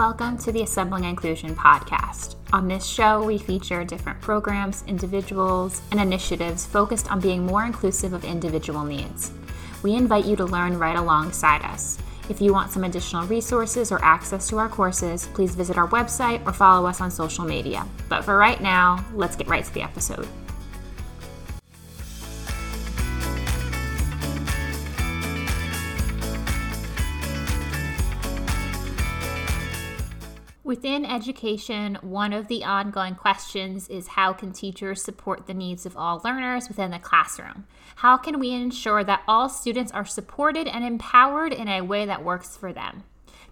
Welcome to the Assembling Inclusion podcast. On this show, we feature different programs, individuals, and initiatives focused on being more inclusive of individual needs. We invite you to learn right alongside us. If you want some additional resources or access to our courses, please visit our website or follow us on social media. But for right now, let's get right to the episode. Within education, one of the ongoing questions is how can teachers support the needs of all learners within the classroom? How can we ensure that all students are supported and empowered in a way that works for them?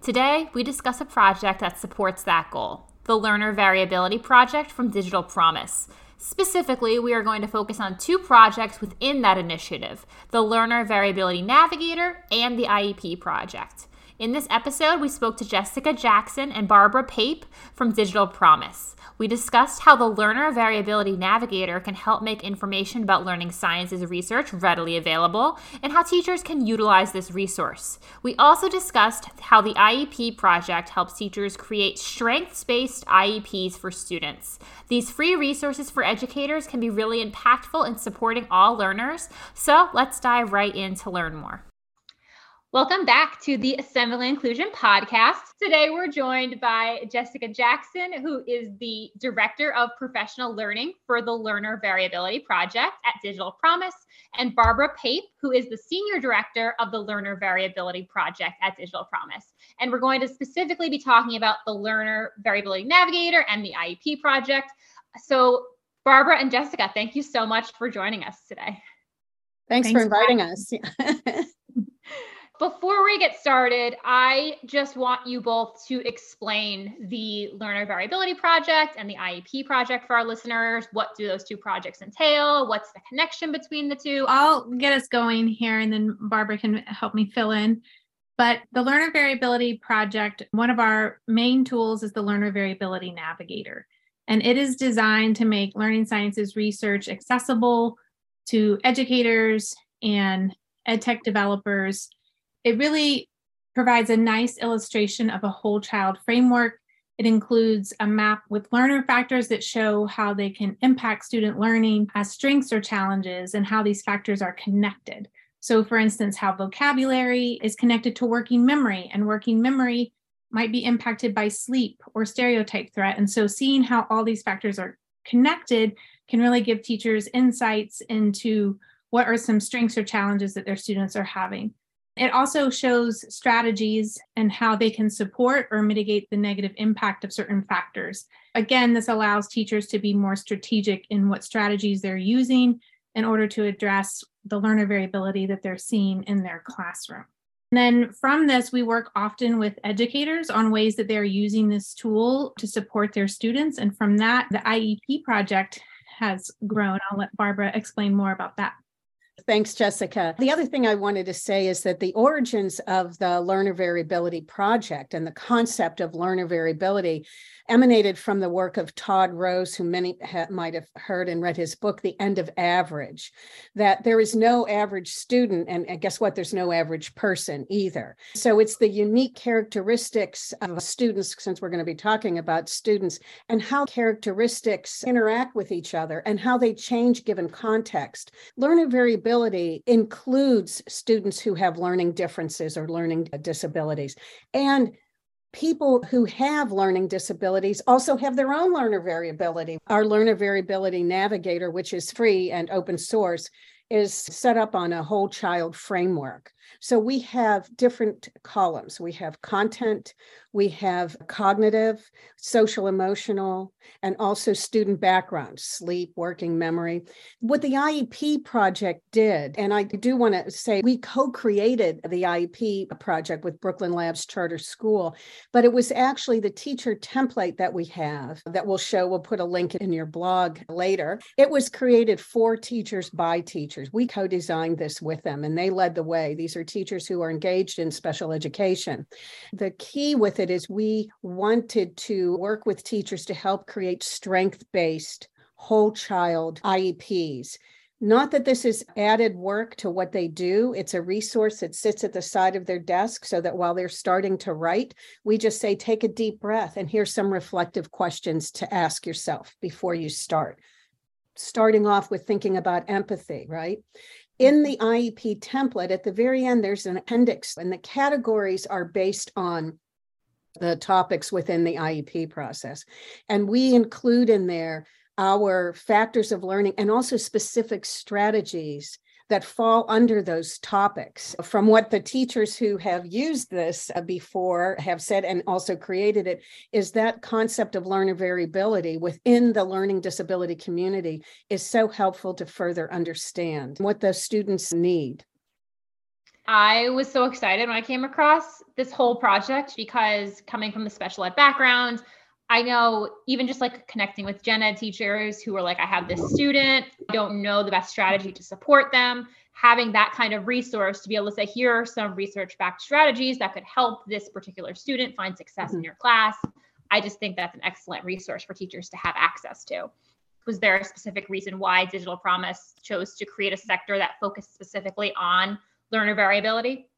Today, we discuss a project that supports that goal the Learner Variability Project from Digital Promise. Specifically, we are going to focus on two projects within that initiative the Learner Variability Navigator and the IEP project. In this episode, we spoke to Jessica Jackson and Barbara Pape from Digital Promise. We discussed how the Learner Variability Navigator can help make information about learning sciences research readily available and how teachers can utilize this resource. We also discussed how the IEP project helps teachers create strengths based IEPs for students. These free resources for educators can be really impactful in supporting all learners, so let's dive right in to learn more. Welcome back to the Assembling Inclusion Podcast. Today we're joined by Jessica Jackson, who is the Director of Professional Learning for the Learner Variability Project at Digital Promise, and Barbara Pape, who is the Senior Director of the Learner Variability Project at Digital Promise. And we're going to specifically be talking about the Learner Variability Navigator and the IEP project. So, Barbara and Jessica, thank you so much for joining us today. Thanks, Thanks for inviting for us. Before we get started, I just want you both to explain the Learner Variability Project and the IEP project for our listeners. What do those two projects entail? What's the connection between the two? I'll get us going here and then Barbara can help me fill in. But the Learner Variability Project, one of our main tools is the Learner Variability Navigator. And it is designed to make learning sciences research accessible to educators and ed tech developers it really provides a nice illustration of a whole child framework. It includes a map with learner factors that show how they can impact student learning as strengths or challenges and how these factors are connected. So, for instance, how vocabulary is connected to working memory, and working memory might be impacted by sleep or stereotype threat. And so, seeing how all these factors are connected can really give teachers insights into what are some strengths or challenges that their students are having. It also shows strategies and how they can support or mitigate the negative impact of certain factors. Again, this allows teachers to be more strategic in what strategies they're using in order to address the learner variability that they're seeing in their classroom. And then from this, we work often with educators on ways that they're using this tool to support their students. And from that, the IEP project has grown. I'll let Barbara explain more about that. Thanks, Jessica. The other thing I wanted to say is that the origins of the Learner Variability Project and the concept of learner variability emanated from the work of Todd Rose, who many ha- might have heard and read his book, The End of Average, that there is no average student, and, and guess what? There's no average person either. So it's the unique characteristics of students, since we're going to be talking about students, and how characteristics interact with each other and how they change given context. Learner variability includes students who have learning differences or learning disabilities. And people who have learning disabilities also have their own learner variability. Our learner variability navigator, which is free and open source, is set up on a whole child framework. So we have different columns. We have content, we have cognitive, social emotional, and also student background, sleep, working memory. What the IEP project did, and I do want to say we co created the IEP project with Brooklyn Labs Charter School, but it was actually the teacher template that we have that we'll show. We'll put a link in your blog later. It was created for teachers by teachers. We co designed this with them and they led the way. These are teachers who are engaged in special education. The key with it is we wanted to work with teachers to help create strength based whole child IEPs Not that this is added work to what they do. It's a resource that sits at the side of their desk so that while they're starting to write, we just say, take a deep breath and here's some reflective questions to ask yourself before you start. Starting off with thinking about empathy, right? In the IEP template, at the very end, there's an appendix, and the categories are based on the topics within the IEP process. And we include in there our factors of learning and also specific strategies that fall under those topics. From what the teachers who have used this uh, before have said and also created it, is that concept of learner variability within the learning disability community is so helpful to further understand what the students need. I was so excited when I came across this whole project because coming from the special ed background, I know even just like connecting with gen ed teachers who are like, I have this student, I don't know the best strategy to support them. Having that kind of resource to be able to say, here are some research backed strategies that could help this particular student find success mm-hmm. in your class. I just think that's an excellent resource for teachers to have access to. Was there a specific reason why Digital Promise chose to create a sector that focused specifically on learner variability?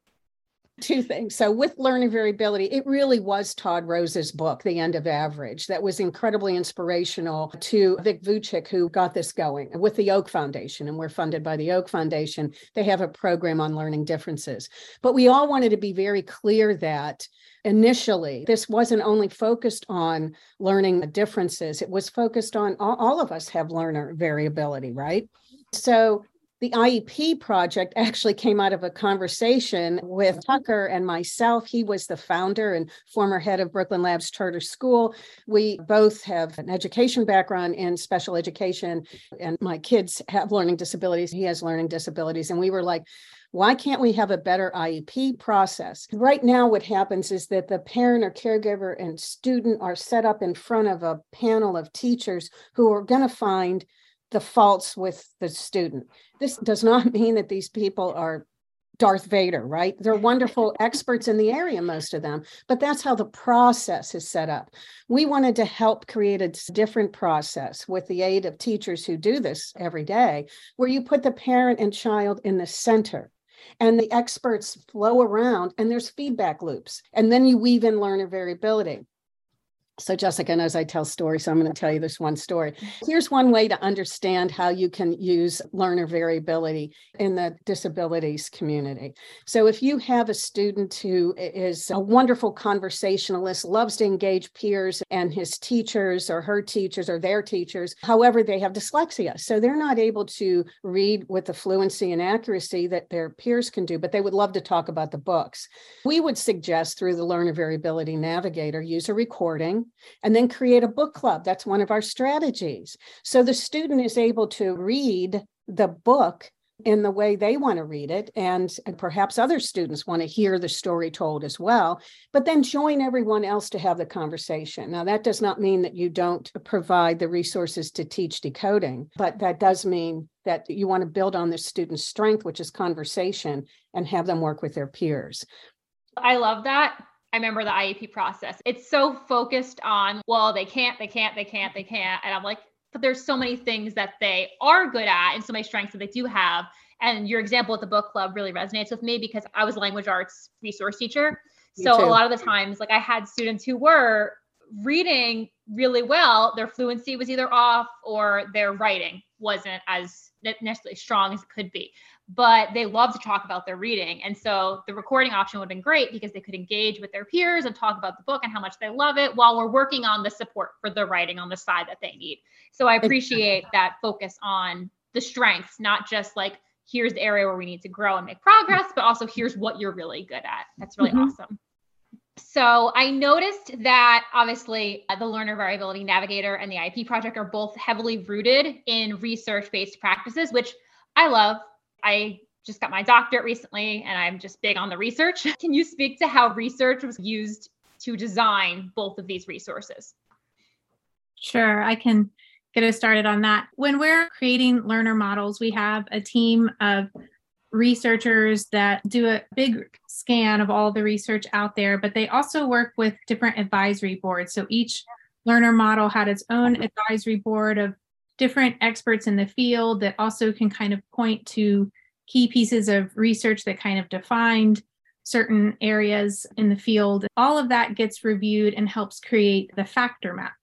Two things. So with learning variability, it really was Todd Rose's book, The End of Average, that was incredibly inspirational to Vic Vuchic, who got this going with the Oak Foundation. And we're funded by the Oak Foundation. They have a program on learning differences. But we all wanted to be very clear that initially this wasn't only focused on learning differences, it was focused on all, all of us have learner variability, right? So the IEP project actually came out of a conversation with. Tucker and myself. He was the founder and former head of Brooklyn Labs Charter School. We both have an education background in special education, and my kids have learning disabilities. He has learning disabilities. And we were like, why can't we have a better IEP process? Right now, what happens is that the parent or caregiver and student are set up in front of a panel of teachers who are going to find the faults with the student. This does not mean that these people are Darth Vader, right? They're wonderful experts in the area, most of them, but that's how the process is set up. We wanted to help create a different process with the aid of teachers who do this every day, where you put the parent and child in the center and the experts flow around and there's feedback loops. And then you weave in learner variability. So, Jessica knows I tell stories, so I'm going to tell you this one story. Mm-hmm. Here's one way to understand how you can use learner variability in the disabilities community. So, if you have a student who is a wonderful conversationalist, loves to engage peers and his teachers or her teachers or their teachers, however, they have dyslexia. So, they're not able to read with the fluency and accuracy that their peers can do, but they would love to talk about the books. We would suggest through the Learner Variability Navigator use a recording and then create a book club. That's one of our strategies. So the student is able to read the book in the way they want to read it. And, and, perhaps other students want to hear the story told as well, but then join everyone else to have the conversation. Now, that does not mean that you don't provide the resources to teach decoding, but that does mean that you want to build on the student's strength, which is conversation, and have them work with their peers. I love that I remember the IEP process. It's so focused on, well, they can't, they can't, they can't, they can't. And I'm like, but there's so many things that they are good at and so many strengths that they do have. And your example at the book club really resonates with me because I was a language arts resource teacher. Me so too. a lot of the times, like I had students who were reading really well, their fluency was either off or their writing wasn't as necessarily strong as it could be but they love to talk about their reading. And so the recording option would have been great because they could engage with their peers and talk about the book and how much they love it while we're working on the support for the writing on the side that they need. So I appreciate that focus on the strengths, not just like, here's the area where we need to grow and make progress, but also here's what you're really good at. That's really mm-hmm. awesome. So I noticed that obviously uh, the Learner Variability Navigator and the IEP project are both heavily rooted in research based practices, which I love. I just got my doctorate recently and I'm just big on the research. Can you speak to how research was used to design both of these resources? Sure, I can get us started on that. When we're creating learner models, we have a team of researchers that do a big scan of all the research out there, but they also work with different advisory boards. So each learner model had its own advisory board of different experts in the field that also can kind of point to key pieces of research that kind of defined certain areas in the field. All of that gets reviewed and helps create the factor map.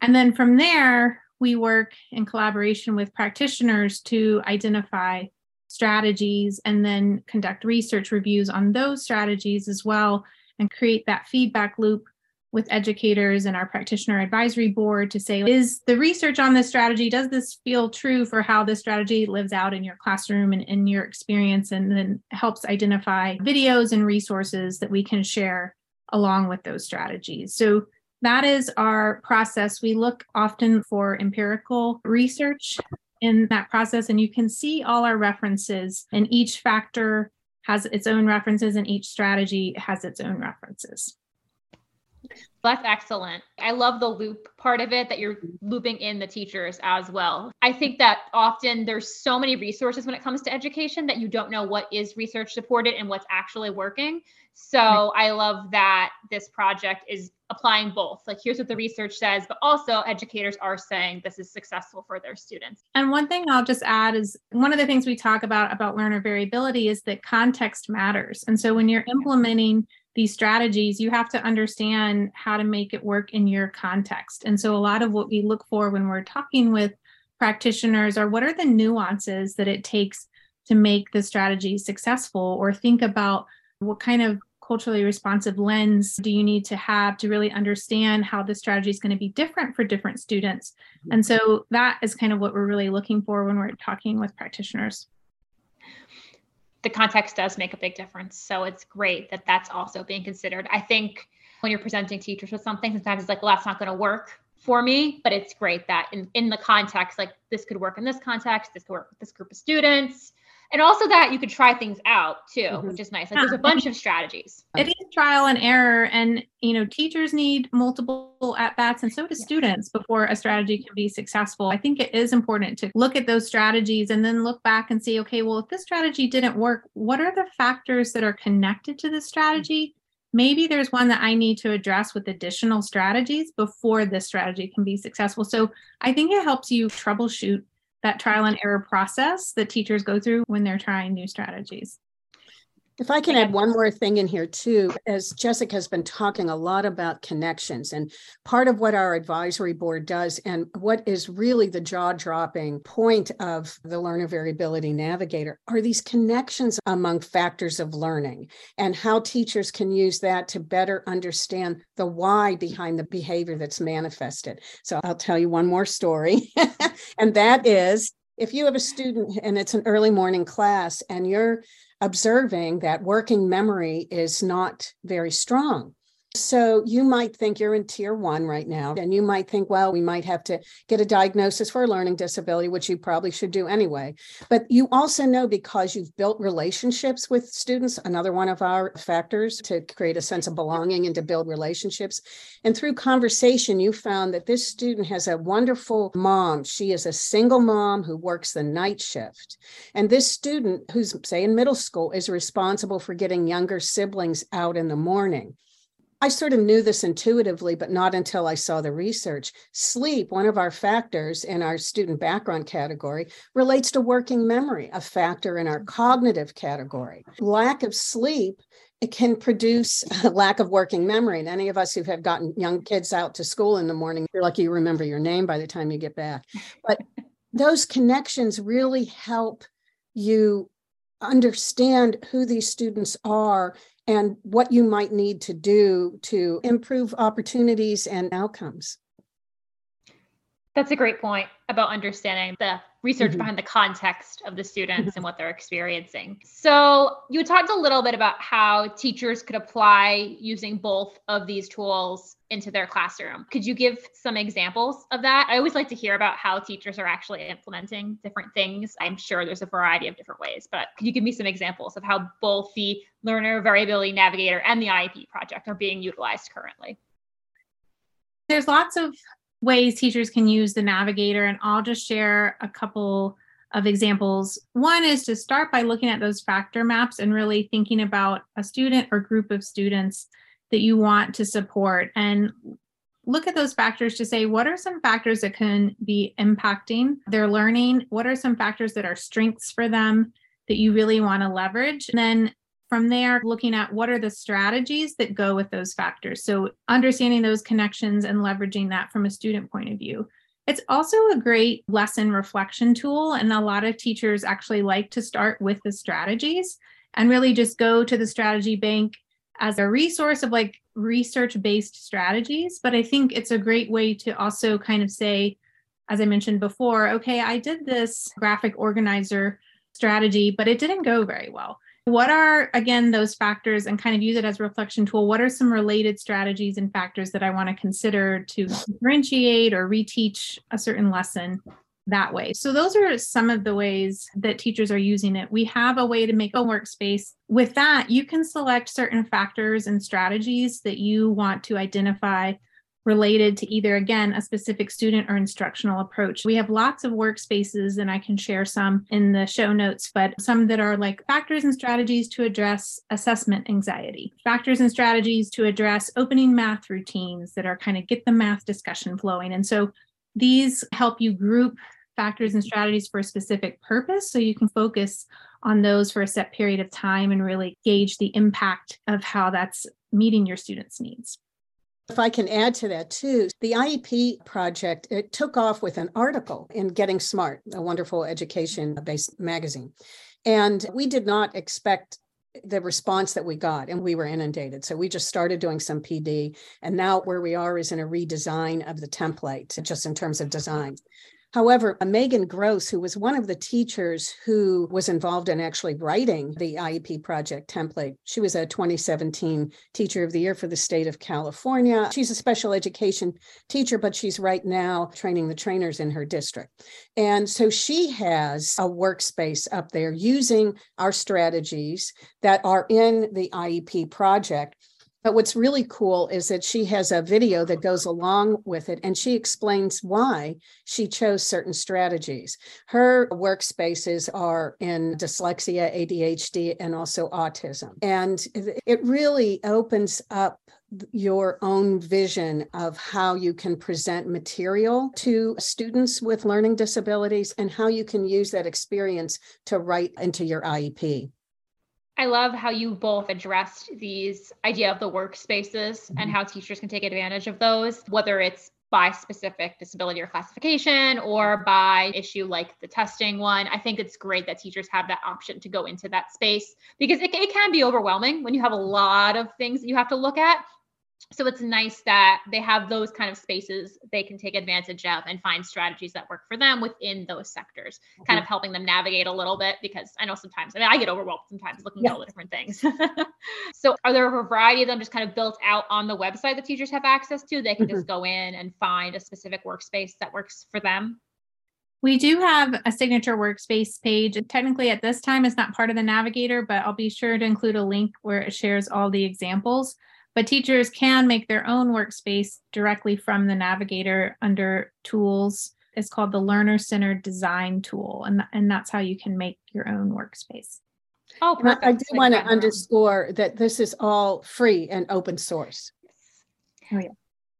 And then from there, we work in collaboration with practitioners to identify strategies and then conduct research reviews on those strategies as well and create that feedback loop with educators and our practitioner advisory board to say is the research on this strategy does this feel true for how this strategy lives out in your classroom and in your experience? And then helps identify videos and resources that we can share along with those strategies. So that is our process. We look often for empirical research in that process and you can see all our references and each factor has its own references and each strategy has its own references that's excellent. I love the loop part of it that you're looping in the teachers as well. I think that often there's so many resources when it comes to education that you don't know what is research supported and what's actually working. So I love that this project is applying both. Like, here's what the research says, but also educators are saying this is successful for their students. And one thing I'll just add is one of the things we talk about about learner variability is that context matters. And so when you're implementing these strategies, you have to understand how to make it work in your context. And so, a lot of what we look for when we're talking with practitioners are what are the nuances that it takes to make the strategy successful, or think about what kind of culturally responsive lens do you need to have to really understand how the strategy is going to be different for different students. Mm-hmm. And so, that is kind of what we're really looking for when we're talking with practitioners the context does make a big difference. So it's great that that's also being considered. I think when you're presenting teachers with something, sometimes it's like, well, that's not going to work for me, but it's great that in, in the context, like this could work in this context, this could work with this group of students and also that you could try things out too mm-hmm. which is nice. Like there's a bunch of strategies. It is trial and error and you know teachers need multiple at bats and so do students before a strategy can be successful. I think it is important to look at those strategies and then look back and see okay well if this strategy didn't work what are the factors that are connected to this strategy? Maybe there's one that I need to address with additional strategies before this strategy can be successful. So I think it helps you troubleshoot that trial and error process that teachers go through when they're trying new strategies. If I can add one more thing in here too, as Jessica has been talking a lot about connections, and part of what our advisory board does, and what is really the jaw dropping point of the learner variability navigator, are these connections among factors of learning and how teachers can use that to better understand the why behind the behavior that's manifested. So I'll tell you one more story, and that is if you have a student and it's an early morning class and you're observing that working memory is not very strong. So you might think you're in tier one right now, and you might think, well, we might have to get a diagnosis for a learning disability, which you probably should do anyway. But you also know because you've built relationships with students, another one of our factors to create a sense of belonging and to build relationships. And through conversation, you found that this student has a wonderful mom. She is a single mom who works the night shift. And this student, who's, say, in middle school, is responsible for getting younger siblings out in the morning. I sort of knew this intuitively, but not until I saw the research. Sleep, one of our factors in our student background category, relates to working memory, a factor in our mm. cognitive category. Lack of sleep it can produce a lack of working memory. And any of us who have gotten young kids out to school in the morning, you're lucky you remember your name by the time you get back. But those connections really help you understand who these students are and what you might need to do to improve opportunities and outcomes. That's a great point about understanding the research mm-hmm. behind the context of the students mm-hmm. and what they're experiencing. So, you talked a little bit about how teachers could apply using both of these tools into their classroom. Could you give some examples of that? I always like to hear about how teachers are actually implementing different things. I'm sure there's a variety of different ways, but could you give me some examples of how both the Learner Variability Navigator and the IEP project are being utilized currently? There's lots of ways teachers can use the navigator and i'll just share a couple of examples one is to start by looking at those factor maps and really thinking about a student or group of students that you want to support and look at those factors to say what are some factors that can be impacting their learning? What are some factors that are strengths for them that you really want to leverage? And then from there, looking at what are the strategies that go with those factors. So, understanding those connections and leveraging that from a student point of view. It's also a great lesson reflection tool. And a lot of teachers actually like to start with the strategies and really just go to the strategy bank as a resource of like research based strategies. But I think it's a great way to also kind of say, as I mentioned before, okay, I did this graphic organizer strategy, but it didn't go very well. What are, again, those factors and kind of use it as a reflection tool? What are some related strategies and factors that I want to consider to differentiate or reteach a certain lesson that way. So those are some of the ways that teachers are using it. We have a way to make a workspace. With that, you can select certain factors and strategies that you want to identify related to either again a specific student or instructional approach. We have lots of workspaces and I can share some in the show notes, but some that are like factors and strategies to address assessment anxiety, factors and strategies to address opening math routines that are kind of get the math discussion flowing. And so these help you group factors and strategies for a specific purpose so you can focus on those for a set period of time and really gauge the impact of how that's meeting your students' needs. If I can add to that too, the IEP project, it took off with an article in Getting Smart, a wonderful education based magazine. And we did not expect the response that we got and we were inundated so we just started doing some pd and now where we are is in a redesign of the template just in terms of design However, Megan Gross, who was one of the teachers who was involved in actually writing the IEP project template, she was a 2017 Teacher of the Year for the state of California. She's a special education teacher, but she's right now training the trainers in her district. And so she has a workspace up there using our strategies that are in the IEP project but what's really cool is that she has a video that goes along with it and she explains why she chose certain strategies. Her workspaces are in dyslexia, ADHD, and also autism. And it really opens up your own vision of how you can present material to students with learning disabilities and how you can use that experience to write into your IEP. I love how you both addressed these idea of the workspaces mm-hmm. and how teachers can take advantage of those, whether it's by specific disability or classification or by issue like the testing one. I think it's great that teachers have that option to go into that space because it, it can be overwhelming when you have a lot of things that you have to look at so it's nice that they have those kind of spaces they can take advantage of and find strategies that work for them within those sectors mm-hmm. kind of helping them navigate a little bit because i know sometimes i mean i get overwhelmed sometimes looking at all the different things so are there a variety of them just kind of built out on the website that teachers have access to they can mm-hmm. just go in and find a specific workspace that works for them we do have a signature workspace page. Technically, at this time, it's not part of the navigator, but I'll be sure to include a link where it shares all the examples. But teachers can make their own workspace directly from the navigator under tools. It's called the Learner Centered Design Tool, and, and that's how you can make your own workspace. Oh, perfect. I do like want to underscore that this is all free and open source. Oh, yeah.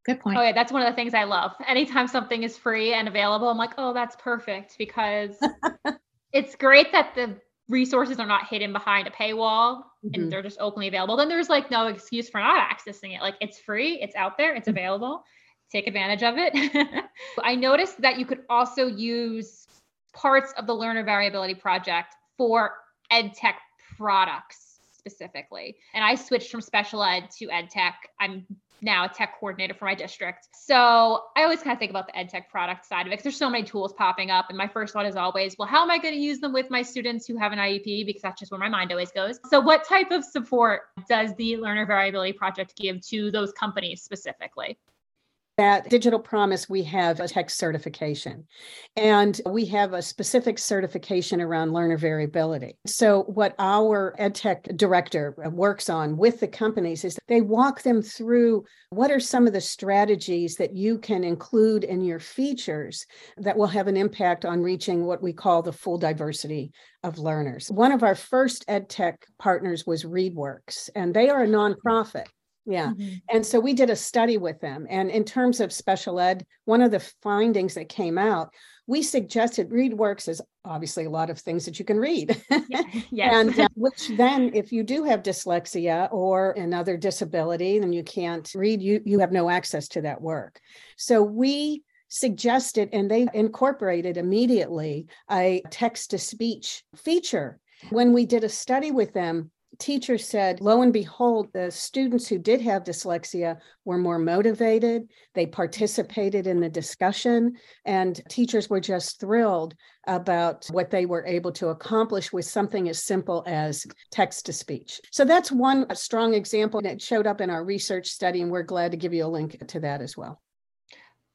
Good point. Oh, yeah. That's one of the things I love. Anytime something is free and available, I'm like, oh, that's perfect because it's great that the resources are not hidden behind a paywall mm-hmm. and they're just openly available, then there's like no excuse for not accessing it. Like it's free, it's out there, it's mm-hmm. available. Take advantage of it. I noticed that you could also use parts of the learner variability project for ed tech products specifically. And I switched from special ed to ed tech. I'm now a tech coordinator for my district. So I always kind of think about the ed tech product side of it because there's so many tools popping up. And my first thought is always, well, how am I going to use them with my students who have an IEP? Because that's just where my mind always goes. So what type of support does the Learner Variability Project give to those companies specifically? At Digital Promise, we have a tech certification and we have a specific certification around learner variability. So, what our EdTech director works on with the companies is they walk them through what are some of the strategies that you can include in your features that will have an impact on reaching what we call the full diversity of learners. One of our first EdTech partners was ReadWorks, and they are a nonprofit Yeah. Mm-hmm. And so we did a study with them. And in terms of special ed, one of the findings that came out, we suggested ReadWorks is obviously a lot of things that you can read. yes. and uh, which then, if you do have dyslexia or another disability, then you can't read, you, you have no access to that work. So we suggested and they incorporated immediately a text to speech feature. When we did a study with them, teachers said, lo and behold, the students who did have dyslexia were more motivated. They participated in the discussion, and teachers were just thrilled about what they were able to accomplish with something as simple as text to speech. So that's one strong example, that showed up in our research study, and we're glad to give you a link to that as well.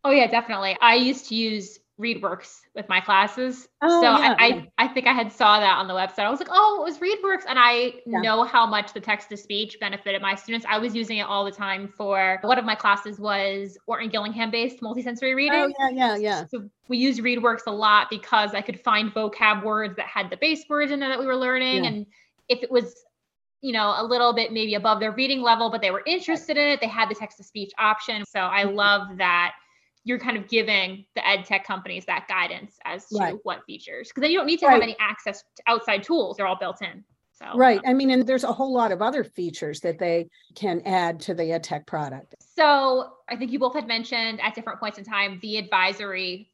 Oh, yeah, definitely. I used to use ReadWorks with my classes. Oh, so yeah. I, I, I think I had saw that on the website. I was like, oh, it was ReadWorks. And I yeah. know how much the text to speech benefited my students. I was using it all the time for one of my classes was Orton Gillingham based multisensory reading. Oh, yeah, yeah, yeah. So we used ReadWorks a lot because I could find vocab words that had the base words in there that we were learning. Yeah. And if it was you know, a little bit maybe above their reading level, but they were interested in it. They had the text to speech option. So I mm-hmm. love that you're kind of giving the ed tech companies that guidance as to right. what features because then you don't need to right. have any access to outside tools they're all built in so right i mean and there's a whole lot of other features that they can add to the ed tech product so i think you both had mentioned at different points in time the advisory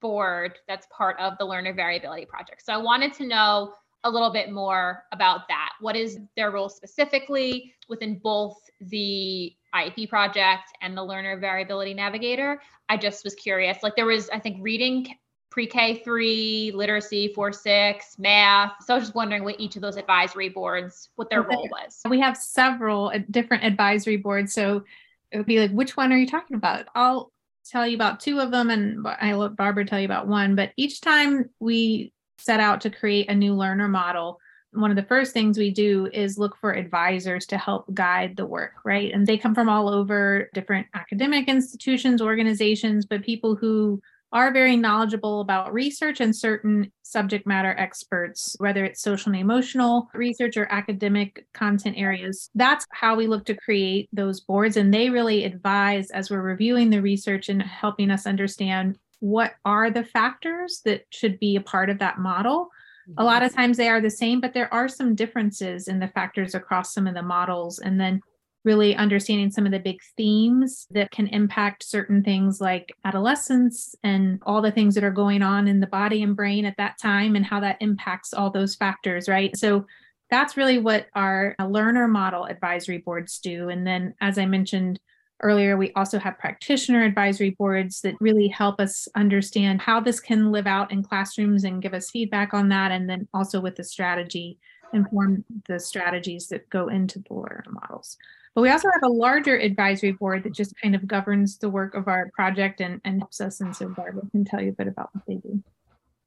board that's part of the learner variability project so i wanted to know a little bit more about that what is their role specifically within both the IEP project and the learner variability navigator. I just was curious. Like there was, I think, reading pre-K three, literacy four six, math. So I was just wondering what each of those advisory boards, what their role was. We have several different advisory boards. So it would be like, which one are you talking about? I'll tell you about two of them and I let Barbara tell you about one. But each time we set out to create a new learner model, one of the first things we do is look for advisors to help guide the work, right? And they come from all over different academic institutions, organizations, but people who are very knowledgeable about research and certain subject matter experts, whether it's social and emotional research or academic content areas. That's how we look to create those boards. And they really advise as we're reviewing the research and helping us understand what are the factors that should be a part of that model a lot of mm-hmm. times they are the same, but there are some differences in the factors across some of the models. And then really understanding some of the big themes that can impact certain things like adolescence and all the things that are going on in the body and brain at that time and how that impacts all those factors, right? So that's really what our learner model advisory boards do. And then, as I mentioned, earlier, we also have practitioner advisory boards that really help us understand how this can live out in classrooms and give us feedback on that. And then also with the strategy, inform the strategies that go into the learner models. But we also have a larger advisory board that just kind of governs the work of our project and, and helps us. And so Barbara can tell you a bit about what they do.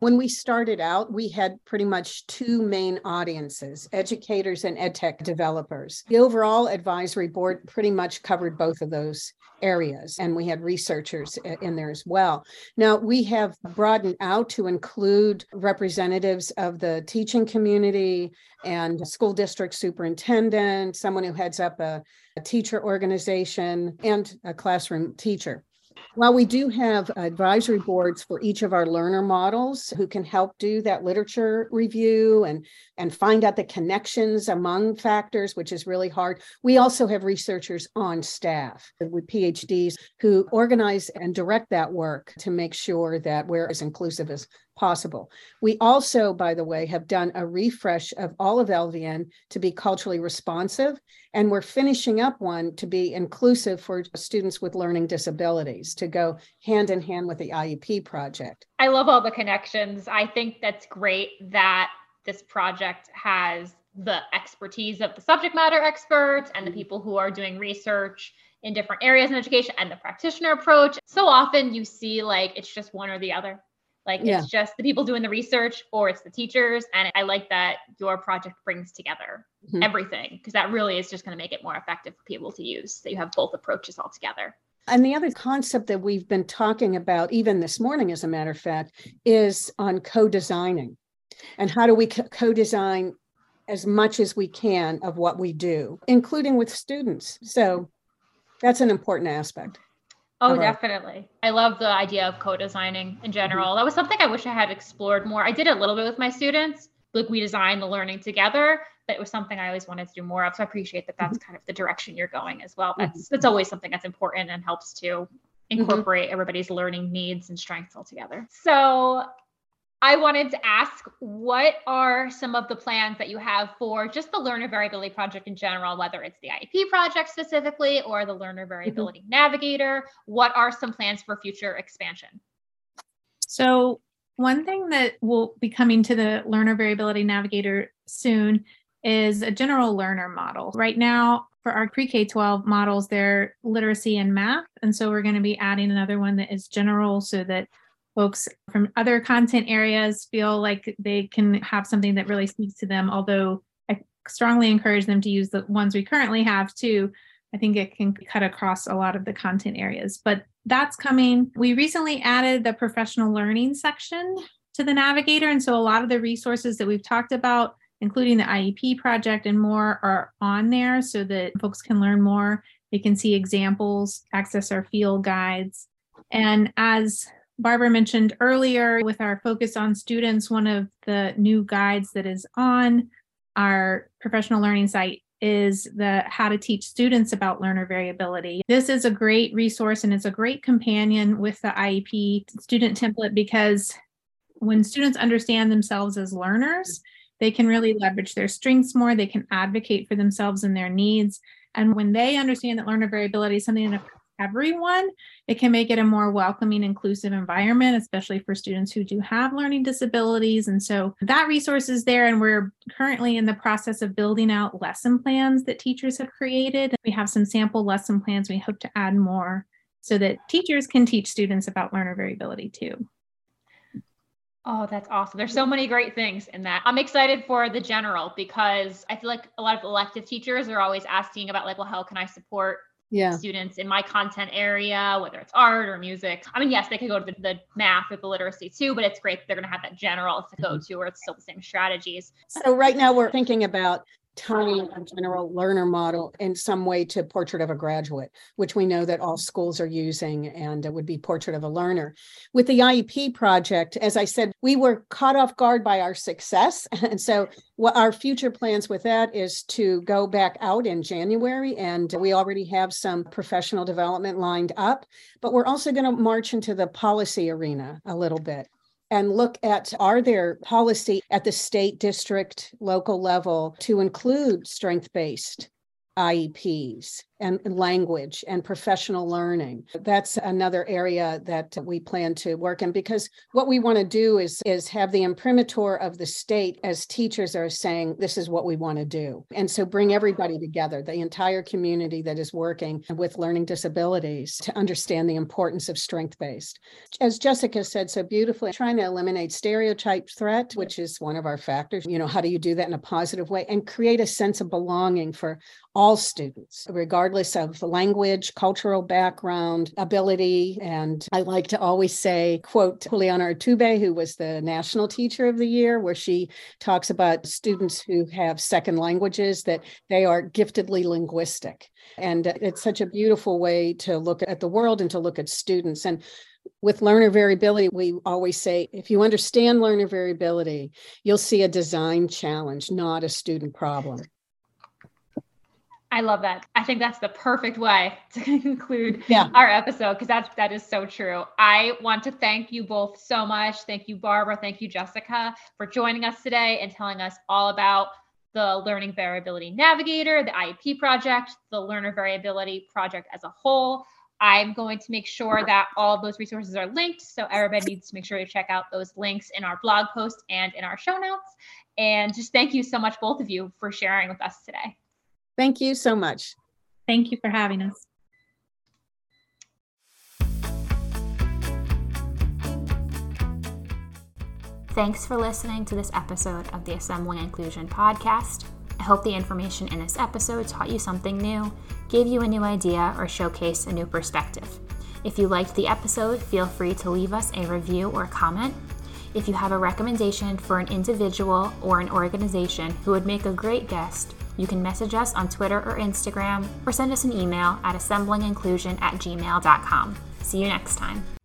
When we started out, we had pretty much two main audiences educators and edtech developers. The overall advisory board pretty much covered both of those areas, and we had researchers in there as well. Now, we have broadened out to include representatives of the teaching community and school district superintendent, someone who heads up a, a teacher organization, and a classroom teacher. While we do have advisory boards for each of our learner models who can help do that literature review and, and find out the connections among factors, which is really hard, we also have researchers on staff with PhDs who organize and direct that work to make sure that we're as inclusive as possible. We also, by the way, have done a refresh of all of LVN to be culturally responsive, and we're finishing up one to be inclusive for students with learning disabilities to go hand in hand with the IEP project. I love all the connections. I think that's great that this project has the expertise of the subject matter experts and the mm-hmm. people who are doing research in different areas in education and the practitioner approach. So often you see like it's just one or the other like yeah. it's just the people doing the research or it's the teachers. And I like that your project brings together mm-hmm. everything because that really is just going to make it more effective for people to use. That you have both approaches all together. And the other concept that we've been talking about, even this morning, as a matter of fact, is on co designing. And how do we co design as much as we can of what we do, including with students. So that's an important aspect. Oh, definitely. I love the idea of co-designing in general. Mm-hmm. That was something I wish I had explored more. I did a little bit with my students. Like we designed the learning together, but it was something I always wanted to do more of. So I appreciate that that's mm-hmm. kind of the direction you're going as well. That's mm-hmm. that's always something that's important and helps to mm-hmm. incorporate mm-hmm. everybody's learning needs and strengths all together. So I wanted to ask what are some of the plans that you have for just the learner variability project in general, whether it's the IEP project specifically or the learner mm-hmm. variability mm-hmm. navigator? What are some plans for future expansion? So, one thing that will be coming to the learner variability navigator soon is a general learner model. Right now, for our pre K 12 models, they're literacy and math. And so we're going to be adding another one that is general so that folks from other content areas feel like they can have something that really speaks to them. Although I strongly encourage them to use the ones we currently have too. I think it can cut across a lot of the content areas, but that's coming. We recently added the professional learning section to the Navigator. And so a lot of the resources that we've talked about, including the IEP project and more, are on there so that folks can learn more. They can see examples, access our field guides. And as Barbara mentioned earlier, with our focus on students, one of the new guides that is on our professional learning site is the how to teach students about learner variability. This is a great resource and it's a great companion with the IEP student template because when students understand themselves as learners, they can really leverage their strengths more, they can advocate for themselves and their needs. And when they understand that learner variability is something that everyone, it can make it a more welcoming, inclusive environment, especially for students who do have learning disabilities. And so that resource is there. And we're currently in the process of building out lesson plans that teachers have created. We have some sample lesson plans. We hope to add more so that teachers can teach students about learner variability too. Oh, that's awesome. There's so many great things in that. I'm excited for the general because I feel like a lot of elective teachers are always asking about like, well, how can I support yeah. students in my content area, whether it's art or music. I mean, yes, they could go to the, the math or the literacy too, but it's great that they're going to have that general to go mm-hmm. to, or it's still the same strategies. So right now we're thinking about tying a general learner model in some way to portrait of a graduate, which we know that all mm-hmm. schools are using and it would be portrait of a learner. With the IEP project, as I said, we were caught off guard by our success. And so what our future plans with that is to go back out in January and we already have some professional development lined up, but we're also going to march into the policy arena a little bit and look at are there policy at the state district local level to include strength based IEPs and language and professional learning. That's another area that we plan to work in because what we want to do is is have the imprimatur of the state as teachers are saying this is what we want to do. And so bring everybody together, the entire community that is working with learning disabilities to understand the importance of strength based. As Jessica said so beautifully, trying to eliminate stereotype threat, which is one of our factors. You know, how do you do that in a positive way and create a sense of belonging for all students, regardless of language, cultural background, ability. And I like to always say, quote Juliana Urtubey, who was the National Teacher of the Year, where she talks about students who have second languages, that they are giftedly linguistic. And it's such a beautiful way to look at the world and to look at students. And with learner variability, we always say if you understand learner variability, you'll see a design challenge, not a student problem. I love that. I think that's the perfect way to conclude yeah. our episode because that's that is so true. I want to thank you both so much. Thank you, Barbara. Thank you, Jessica, for joining us today and telling us all about the Learning Variability Navigator, the IEP project, the Learner Variability project as a whole. I'm going to make sure that all of those resources are linked. So everybody needs to make sure to check out those links in our blog post and in our show notes. And just thank you so much, both of you, for sharing with us today. Thank you so much. Thank you for having us. Thanks for listening to this episode of the Assembling Inclusion podcast. I hope the information in this episode taught you something new, gave you a new idea, or showcased a new perspective. If you liked the episode, feel free to leave us a review or comment. If you have a recommendation for an individual or an organization who would make a great guest, you can message us on Twitter or Instagram or send us an email at assemblinginclusion at gmail.com. See you next time.